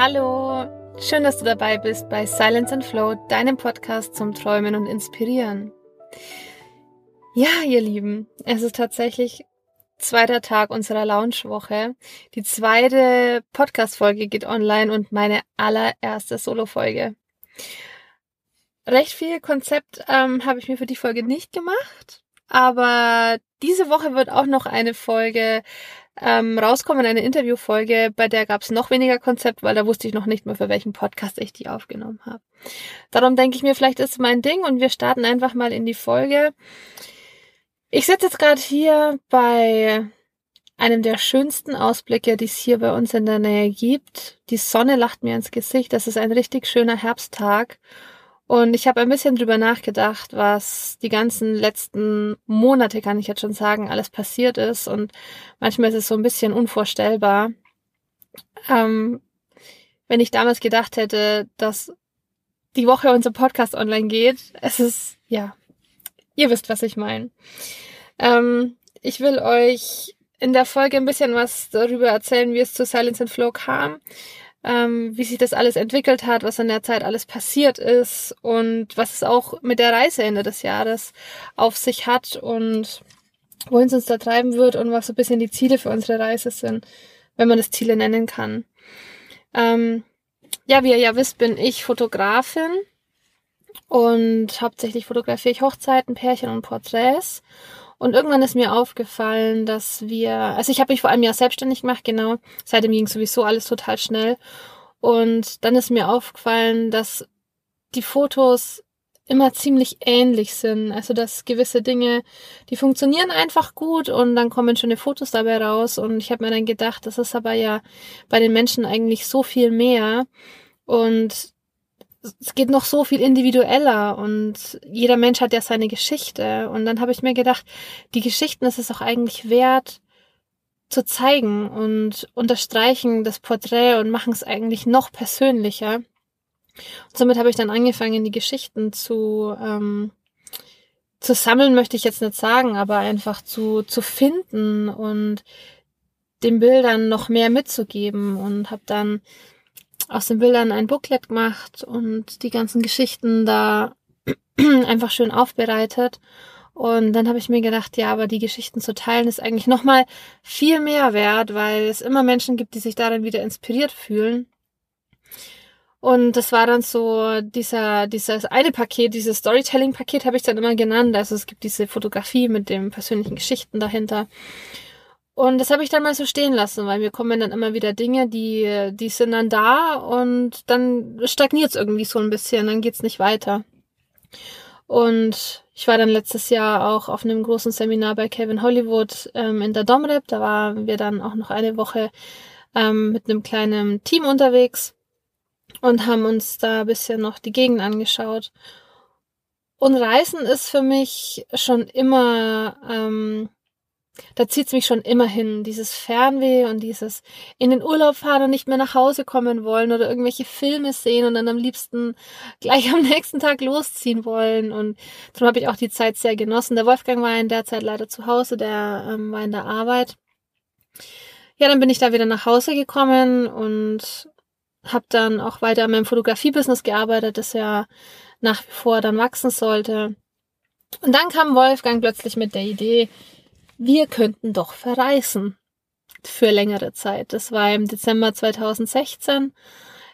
Hallo, schön, dass du dabei bist bei Silence and Flow, deinem Podcast zum Träumen und Inspirieren. Ja, ihr Lieben, es ist tatsächlich zweiter Tag unserer Launchwoche. Die zweite Podcast-Folge geht online und meine allererste Solo-Folge. Recht viel Konzept ähm, habe ich mir für die Folge nicht gemacht, aber diese Woche wird auch noch eine Folge ähm, rauskommen, eine Interviewfolge, bei der gab es noch weniger Konzept, weil da wusste ich noch nicht mehr, für welchen Podcast ich die aufgenommen habe. Darum denke ich mir, vielleicht ist mein Ding und wir starten einfach mal in die Folge. Ich sitze jetzt gerade hier bei einem der schönsten Ausblicke, die es hier bei uns in der Nähe gibt. Die Sonne lacht mir ins Gesicht. Das ist ein richtig schöner Herbsttag. Und ich habe ein bisschen drüber nachgedacht, was die ganzen letzten Monate, kann ich jetzt schon sagen, alles passiert ist. Und manchmal ist es so ein bisschen unvorstellbar. Ähm, wenn ich damals gedacht hätte, dass die Woche unser Podcast online geht, es ist, ja, ihr wisst, was ich meine. Ähm, ich will euch in der Folge ein bisschen was darüber erzählen, wie es zu Silence and Flow kam ähm, wie sich das alles entwickelt hat, was in der Zeit alles passiert ist und was es auch mit der Reise Ende des Jahres auf sich hat und wohin es uns da treiben wird und was so ein bisschen die Ziele für unsere Reise sind, wenn man das Ziele nennen kann. Ähm, ja, wie ihr ja wisst, bin ich Fotografin und hauptsächlich fotografiere ich Hochzeiten, Pärchen und Porträts. Und irgendwann ist mir aufgefallen, dass wir, also ich habe mich vor einem Jahr selbstständig gemacht, genau. Seitdem ging sowieso alles total schnell. Und dann ist mir aufgefallen, dass die Fotos immer ziemlich ähnlich sind. Also dass gewisse Dinge, die funktionieren einfach gut und dann kommen schöne Fotos dabei raus. Und ich habe mir dann gedacht, das ist aber ja bei den Menschen eigentlich so viel mehr. Und es geht noch so viel individueller und jeder Mensch hat ja seine Geschichte. Und dann habe ich mir gedacht, die Geschichten ist es auch eigentlich wert zu zeigen und unterstreichen das Porträt und machen es eigentlich noch persönlicher. Und somit habe ich dann angefangen, die Geschichten zu, ähm, zu sammeln, möchte ich jetzt nicht sagen, aber einfach zu, zu finden und den Bildern noch mehr mitzugeben und habe dann aus den Bildern ein Booklet gemacht und die ganzen Geschichten da einfach schön aufbereitet. Und dann habe ich mir gedacht, ja, aber die Geschichten zu teilen ist eigentlich nochmal viel mehr wert, weil es immer Menschen gibt, die sich darin wieder inspiriert fühlen. Und das war dann so dieser, dieses eine Paket, dieses Storytelling-Paket habe ich dann immer genannt. Also es gibt diese Fotografie mit den persönlichen Geschichten dahinter. Und das habe ich dann mal so stehen lassen, weil mir kommen dann immer wieder Dinge, die, die sind dann da und dann stagniert es irgendwie so ein bisschen, dann geht's nicht weiter. Und ich war dann letztes Jahr auch auf einem großen Seminar bei Kevin Hollywood ähm, in der Domrep. Da waren wir dann auch noch eine Woche ähm, mit einem kleinen Team unterwegs und haben uns da ein bisschen noch die Gegend angeschaut. Und Reisen ist für mich schon immer ähm, da zieht's mich schon immer hin. Dieses Fernweh und dieses in den Urlaub fahren und nicht mehr nach Hause kommen wollen oder irgendwelche Filme sehen und dann am liebsten gleich am nächsten Tag losziehen wollen. Und darum habe ich auch die Zeit sehr genossen. Der Wolfgang war in der Zeit leider zu Hause, der ähm, war in der Arbeit. Ja, dann bin ich da wieder nach Hause gekommen und habe dann auch weiter an meinem Fotografie-Business gearbeitet, das ja nach wie vor dann wachsen sollte. Und dann kam Wolfgang plötzlich mit der Idee, wir könnten doch verreisen für längere Zeit. Das war im Dezember 2016,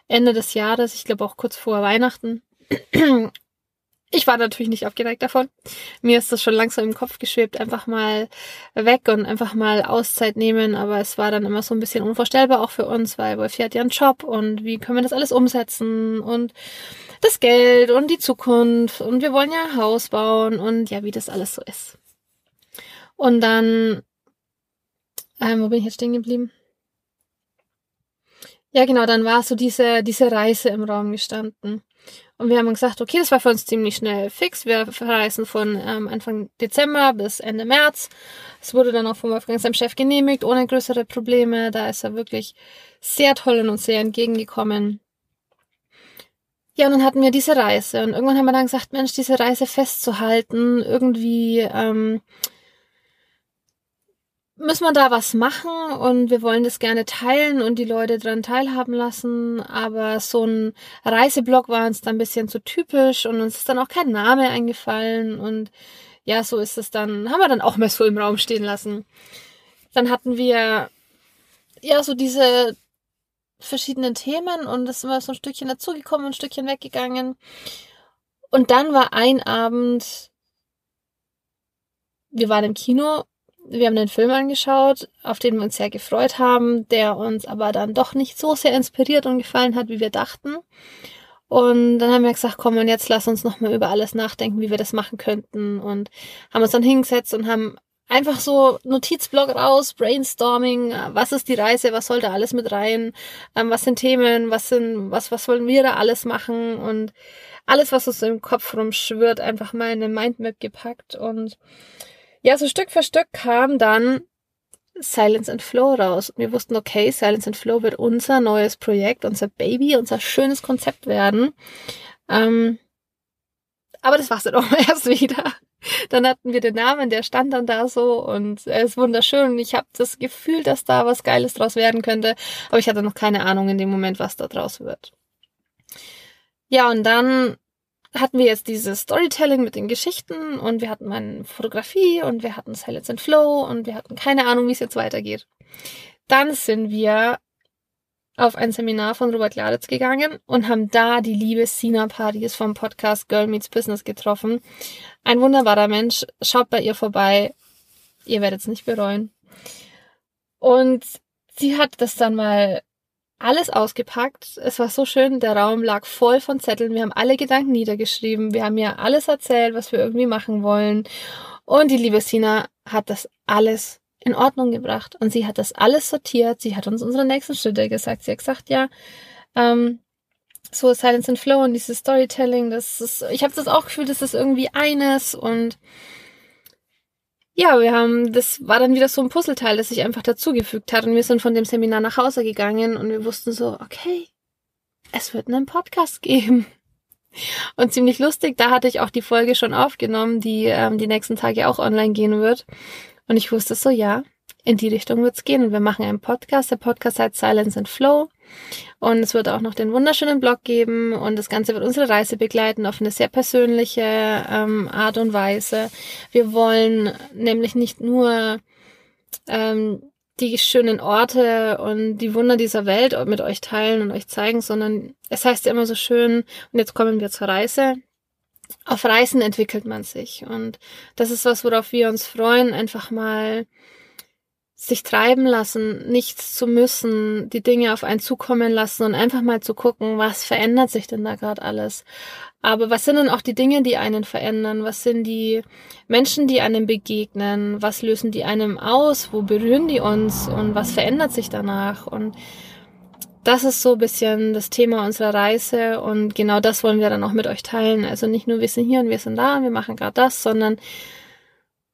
Ende des Jahres, ich glaube auch kurz vor Weihnachten. Ich war natürlich nicht aufgeneigt davon. Mir ist das schon langsam im Kopf geschwebt, einfach mal weg und einfach mal Auszeit nehmen. Aber es war dann immer so ein bisschen unvorstellbar auch für uns, weil Wolfi hat ja einen Job und wie können wir das alles umsetzen und das Geld und die Zukunft und wir wollen ja ein Haus bauen und ja, wie das alles so ist. Und dann, ähm, wo bin ich jetzt stehen geblieben? Ja, genau, dann war so diese, diese Reise im Raum gestanden. Und wir haben gesagt, okay, das war für uns ziemlich schnell fix. Wir verreisen von ähm, Anfang Dezember bis Ende März. Es wurde dann auch vom Wolfgang seinem Chef genehmigt, ohne größere Probleme. Da ist er wirklich sehr toll und uns sehr entgegengekommen. Ja, und dann hatten wir diese Reise. Und irgendwann haben wir dann gesagt, Mensch, diese Reise festzuhalten, irgendwie ähm, müssen wir da was machen und wir wollen das gerne teilen und die Leute dran teilhaben lassen, aber so ein Reiseblog war uns dann ein bisschen zu typisch und uns ist dann auch kein Name eingefallen und ja, so ist es dann, haben wir dann auch mal so im Raum stehen lassen. Dann hatten wir ja so diese verschiedenen Themen und es ist immer so ein Stückchen dazugekommen, ein Stückchen weggegangen. Und dann war ein Abend, wir waren im Kino wir haben den Film angeschaut, auf den wir uns sehr gefreut haben, der uns aber dann doch nicht so sehr inspiriert und gefallen hat, wie wir dachten. Und dann haben wir gesagt, komm, und jetzt lass uns nochmal über alles nachdenken, wie wir das machen könnten. Und haben uns dann hingesetzt und haben einfach so Notizblock raus, Brainstorming, was ist die Reise, was soll da alles mit rein, ähm, was sind Themen, was sind, was, was wollen wir da alles machen und alles, was uns im Kopf rumschwirrt, einfach mal in eine Mindmap gepackt und ja, so Stück für Stück kam dann Silence and Flow raus. wir wussten, okay, Silence and Flow wird unser neues Projekt, unser Baby, unser schönes Konzept werden. Ähm, aber das war's dann auch erst wieder. Dann hatten wir den Namen, der stand dann da so und er ist wunderschön. Ich habe das Gefühl, dass da was Geiles draus werden könnte, aber ich hatte noch keine Ahnung in dem Moment, was da draus wird. Ja, und dann hatten wir jetzt dieses Storytelling mit den Geschichten und wir hatten meine Fotografie und wir hatten Silence and Flow und wir hatten keine Ahnung, wie es jetzt weitergeht. Dann sind wir auf ein Seminar von Robert Gladitz gegangen und haben da die liebe Sina Paris vom Podcast Girl Meets Business getroffen. Ein wunderbarer Mensch. Schaut bei ihr vorbei. Ihr werdet es nicht bereuen. Und sie hat das dann mal alles ausgepackt. Es war so schön, der Raum lag voll von Zetteln. Wir haben alle Gedanken niedergeschrieben. Wir haben ihr alles erzählt, was wir irgendwie machen wollen. Und die liebe Sina hat das alles in Ordnung gebracht. Und sie hat das alles sortiert. Sie hat uns unsere nächsten Schritte gesagt. Sie hat gesagt, ja, ähm, so Silence and Flow und dieses Storytelling, das ist, ich habe das auch gefühlt, das ist irgendwie eines und ja, wir haben, das war dann wieder so ein Puzzleteil, das sich einfach dazugefügt hat. Und wir sind von dem Seminar nach Hause gegangen und wir wussten so, okay, es wird einen Podcast geben. Und ziemlich lustig, da hatte ich auch die Folge schon aufgenommen, die ähm, die nächsten Tage auch online gehen wird. Und ich wusste so, ja, in die Richtung wird's gehen. Und wir machen einen Podcast. Der Podcast heißt Silence and Flow. Und es wird auch noch den wunderschönen Blog geben. Und das Ganze wird unsere Reise begleiten auf eine sehr persönliche ähm, Art und Weise. Wir wollen nämlich nicht nur ähm, die schönen Orte und die Wunder dieser Welt mit euch teilen und euch zeigen, sondern es heißt ja immer so schön, und jetzt kommen wir zur Reise. Auf Reisen entwickelt man sich. Und das ist was, worauf wir uns freuen, einfach mal sich treiben lassen, nichts zu müssen, die Dinge auf einen zukommen lassen und einfach mal zu gucken, was verändert sich denn da gerade alles. Aber was sind denn auch die Dinge, die einen verändern? Was sind die Menschen, die einem begegnen? Was lösen die einem aus? Wo berühren die uns? Und was verändert sich danach? Und das ist so ein bisschen das Thema unserer Reise und genau das wollen wir dann auch mit euch teilen. Also nicht nur wir sind hier und wir sind da und wir machen gerade das, sondern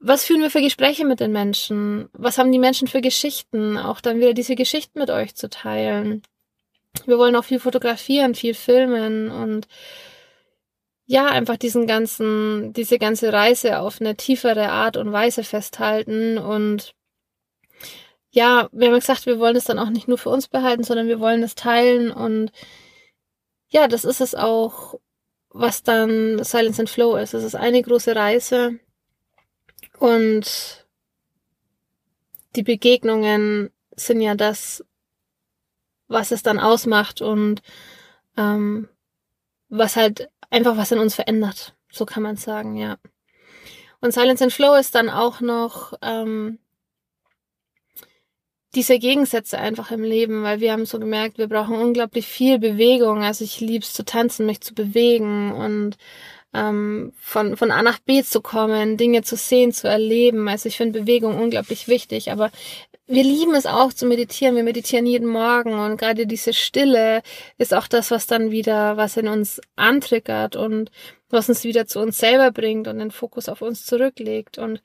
was führen wir für Gespräche mit den Menschen? Was haben die Menschen für Geschichten? Auch dann wieder diese Geschichten mit euch zu teilen. Wir wollen auch viel fotografieren, viel filmen und ja, einfach diesen ganzen, diese ganze Reise auf eine tiefere Art und Weise festhalten und ja, wir haben gesagt, wir wollen es dann auch nicht nur für uns behalten, sondern wir wollen es teilen und ja, das ist es auch, was dann Silence and Flow ist. Es ist eine große Reise, und die Begegnungen sind ja das, was es dann ausmacht und ähm, was halt einfach was in uns verändert. So kann man sagen, ja. Und Silence and Flow ist dann auch noch ähm, diese Gegensätze einfach im Leben, weil wir haben so gemerkt, wir brauchen unglaublich viel Bewegung. Also ich lieb's zu tanzen, mich zu bewegen und ähm, von, von A nach B zu kommen, Dinge zu sehen, zu erleben. Also ich finde Bewegung unglaublich wichtig, aber wir lieben es auch zu meditieren. Wir meditieren jeden Morgen und gerade diese Stille ist auch das, was dann wieder, was in uns antriggert und was uns wieder zu uns selber bringt und den Fokus auf uns zurücklegt. Und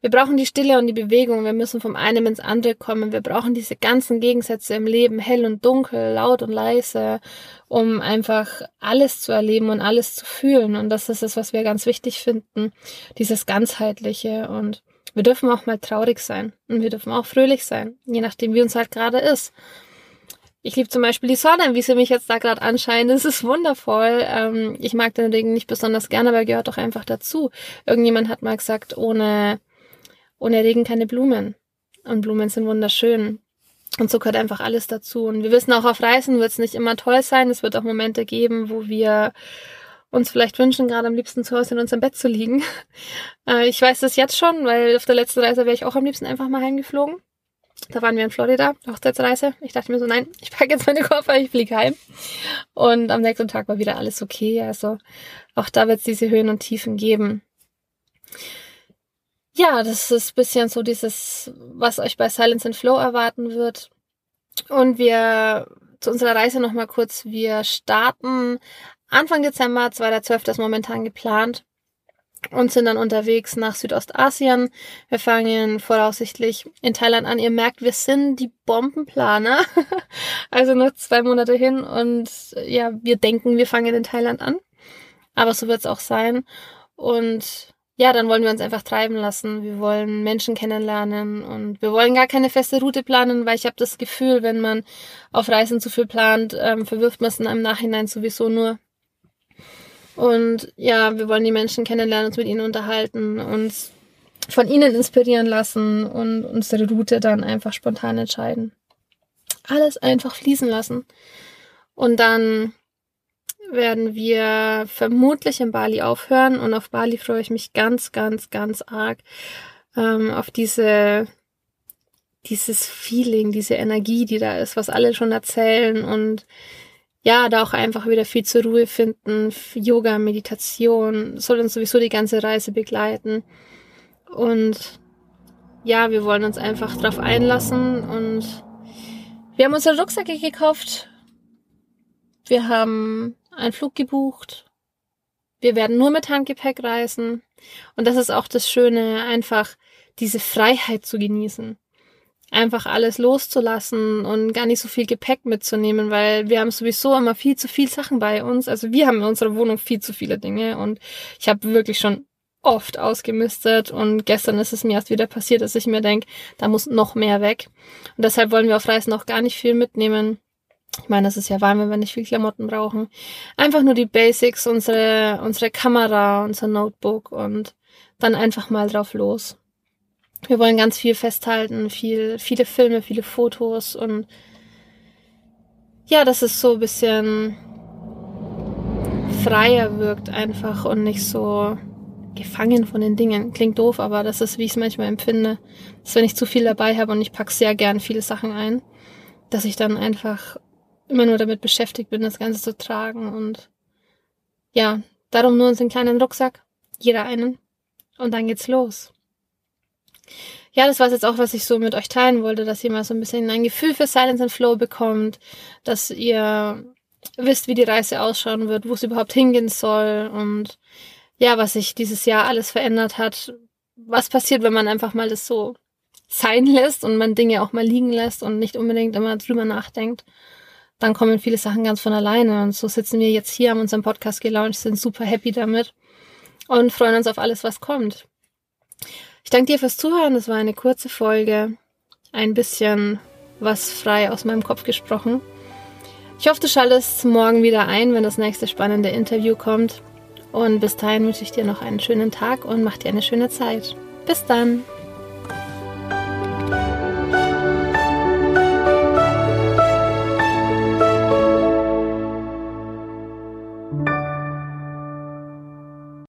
wir brauchen die Stille und die Bewegung. Wir müssen vom einen ins andere kommen. Wir brauchen diese ganzen Gegensätze im Leben, hell und dunkel, laut und leise, um einfach alles zu erleben und alles zu fühlen. Und das ist es, was wir ganz wichtig finden. Dieses ganzheitliche und wir dürfen auch mal traurig sein und wir dürfen auch fröhlich sein, je nachdem, wie uns halt gerade ist. Ich liebe zum Beispiel die Sonne, wie sie mich jetzt da gerade anscheint. Es ist wundervoll. Ähm, ich mag den Regen nicht besonders gerne, aber er gehört doch einfach dazu. Irgendjemand hat mal gesagt, ohne, ohne Regen keine Blumen. Und Blumen sind wunderschön. Und so gehört einfach alles dazu. Und wir wissen auch, auf Reisen wird es nicht immer toll sein. Es wird auch Momente geben, wo wir uns vielleicht wünschen, gerade am liebsten zu Hause in unserem Bett zu liegen. Äh, ich weiß das jetzt schon, weil auf der letzten Reise wäre ich auch am liebsten einfach mal heimgeflogen. Da waren wir in Florida, Hochzeitsreise. Ich dachte mir so, nein, ich packe jetzt meine Koffer, ich fliege heim. Und am nächsten Tag war wieder alles okay. Also auch da wird es diese Höhen und Tiefen geben. Ja, das ist bisschen so dieses, was euch bei Silence and Flow erwarten wird. Und wir zu unserer Reise nochmal kurz. Wir starten Anfang Dezember, 2.12. ist momentan geplant und sind dann unterwegs nach Südostasien. Wir fangen voraussichtlich in Thailand an. Ihr merkt, wir sind die Bombenplaner. also noch zwei Monate hin und ja, wir denken, wir fangen in Thailand an. Aber so wird es auch sein. Und ja, dann wollen wir uns einfach treiben lassen. Wir wollen Menschen kennenlernen und wir wollen gar keine feste Route planen, weil ich habe das Gefühl, wenn man auf Reisen zu viel plant, ähm, verwirft man es in einem Nachhinein sowieso nur. Und ja, wir wollen die Menschen kennenlernen, uns mit ihnen unterhalten, uns von ihnen inspirieren lassen und unsere Route dann einfach spontan entscheiden. Alles einfach fließen lassen. Und dann werden wir vermutlich in Bali aufhören und auf Bali freue ich mich ganz, ganz, ganz arg ähm, auf diese dieses Feeling, diese Energie, die da ist, was alle schon erzählen und ja, da auch einfach wieder viel zur Ruhe finden. Yoga, Meditation soll uns sowieso die ganze Reise begleiten. Und ja, wir wollen uns einfach drauf einlassen und wir haben unsere Rucksäcke gekauft. Wir haben einen Flug gebucht. Wir werden nur mit Handgepäck reisen. Und das ist auch das Schöne, einfach diese Freiheit zu genießen einfach alles loszulassen und gar nicht so viel Gepäck mitzunehmen, weil wir haben sowieso immer viel zu viel Sachen bei uns. Also wir haben in unserer Wohnung viel zu viele Dinge und ich habe wirklich schon oft ausgemistet und gestern ist es mir erst wieder passiert, dass ich mir denke, da muss noch mehr weg. Und deshalb wollen wir auf Reisen auch gar nicht viel mitnehmen. Ich meine, es ist ja warm, wenn wir nicht viel Klamotten brauchen. Einfach nur die Basics, unsere, unsere Kamera, unser Notebook und dann einfach mal drauf los wir wollen ganz viel festhalten, viel, viele Filme, viele Fotos und ja, dass es so ein bisschen freier wirkt einfach und nicht so gefangen von den Dingen. Klingt doof, aber das ist, wie ich es manchmal empfinde, dass wenn ich zu viel dabei habe und ich packe sehr gern viele Sachen ein, dass ich dann einfach immer nur damit beschäftigt bin, das Ganze zu tragen und ja, darum nur unseren kleinen Rucksack, jeder einen und dann geht's los ja, das war jetzt auch, was ich so mit euch teilen wollte, dass ihr mal so ein bisschen ein Gefühl für Silence and Flow bekommt, dass ihr wisst, wie die Reise ausschauen wird, wo es überhaupt hingehen soll und ja, was sich dieses Jahr alles verändert hat. Was passiert, wenn man einfach mal das so sein lässt und man Dinge auch mal liegen lässt und nicht unbedingt immer drüber nachdenkt, dann kommen viele Sachen ganz von alleine. Und so sitzen wir jetzt hier, haben unseren Podcast gelauncht, sind super happy damit und freuen uns auf alles, was kommt. Ich danke dir fürs Zuhören. Das war eine kurze Folge. Ein bisschen was frei aus meinem Kopf gesprochen. Ich hoffe, du schaltest morgen wieder ein, wenn das nächste spannende Interview kommt. Und bis dahin wünsche ich dir noch einen schönen Tag und mach dir eine schöne Zeit. Bis dann!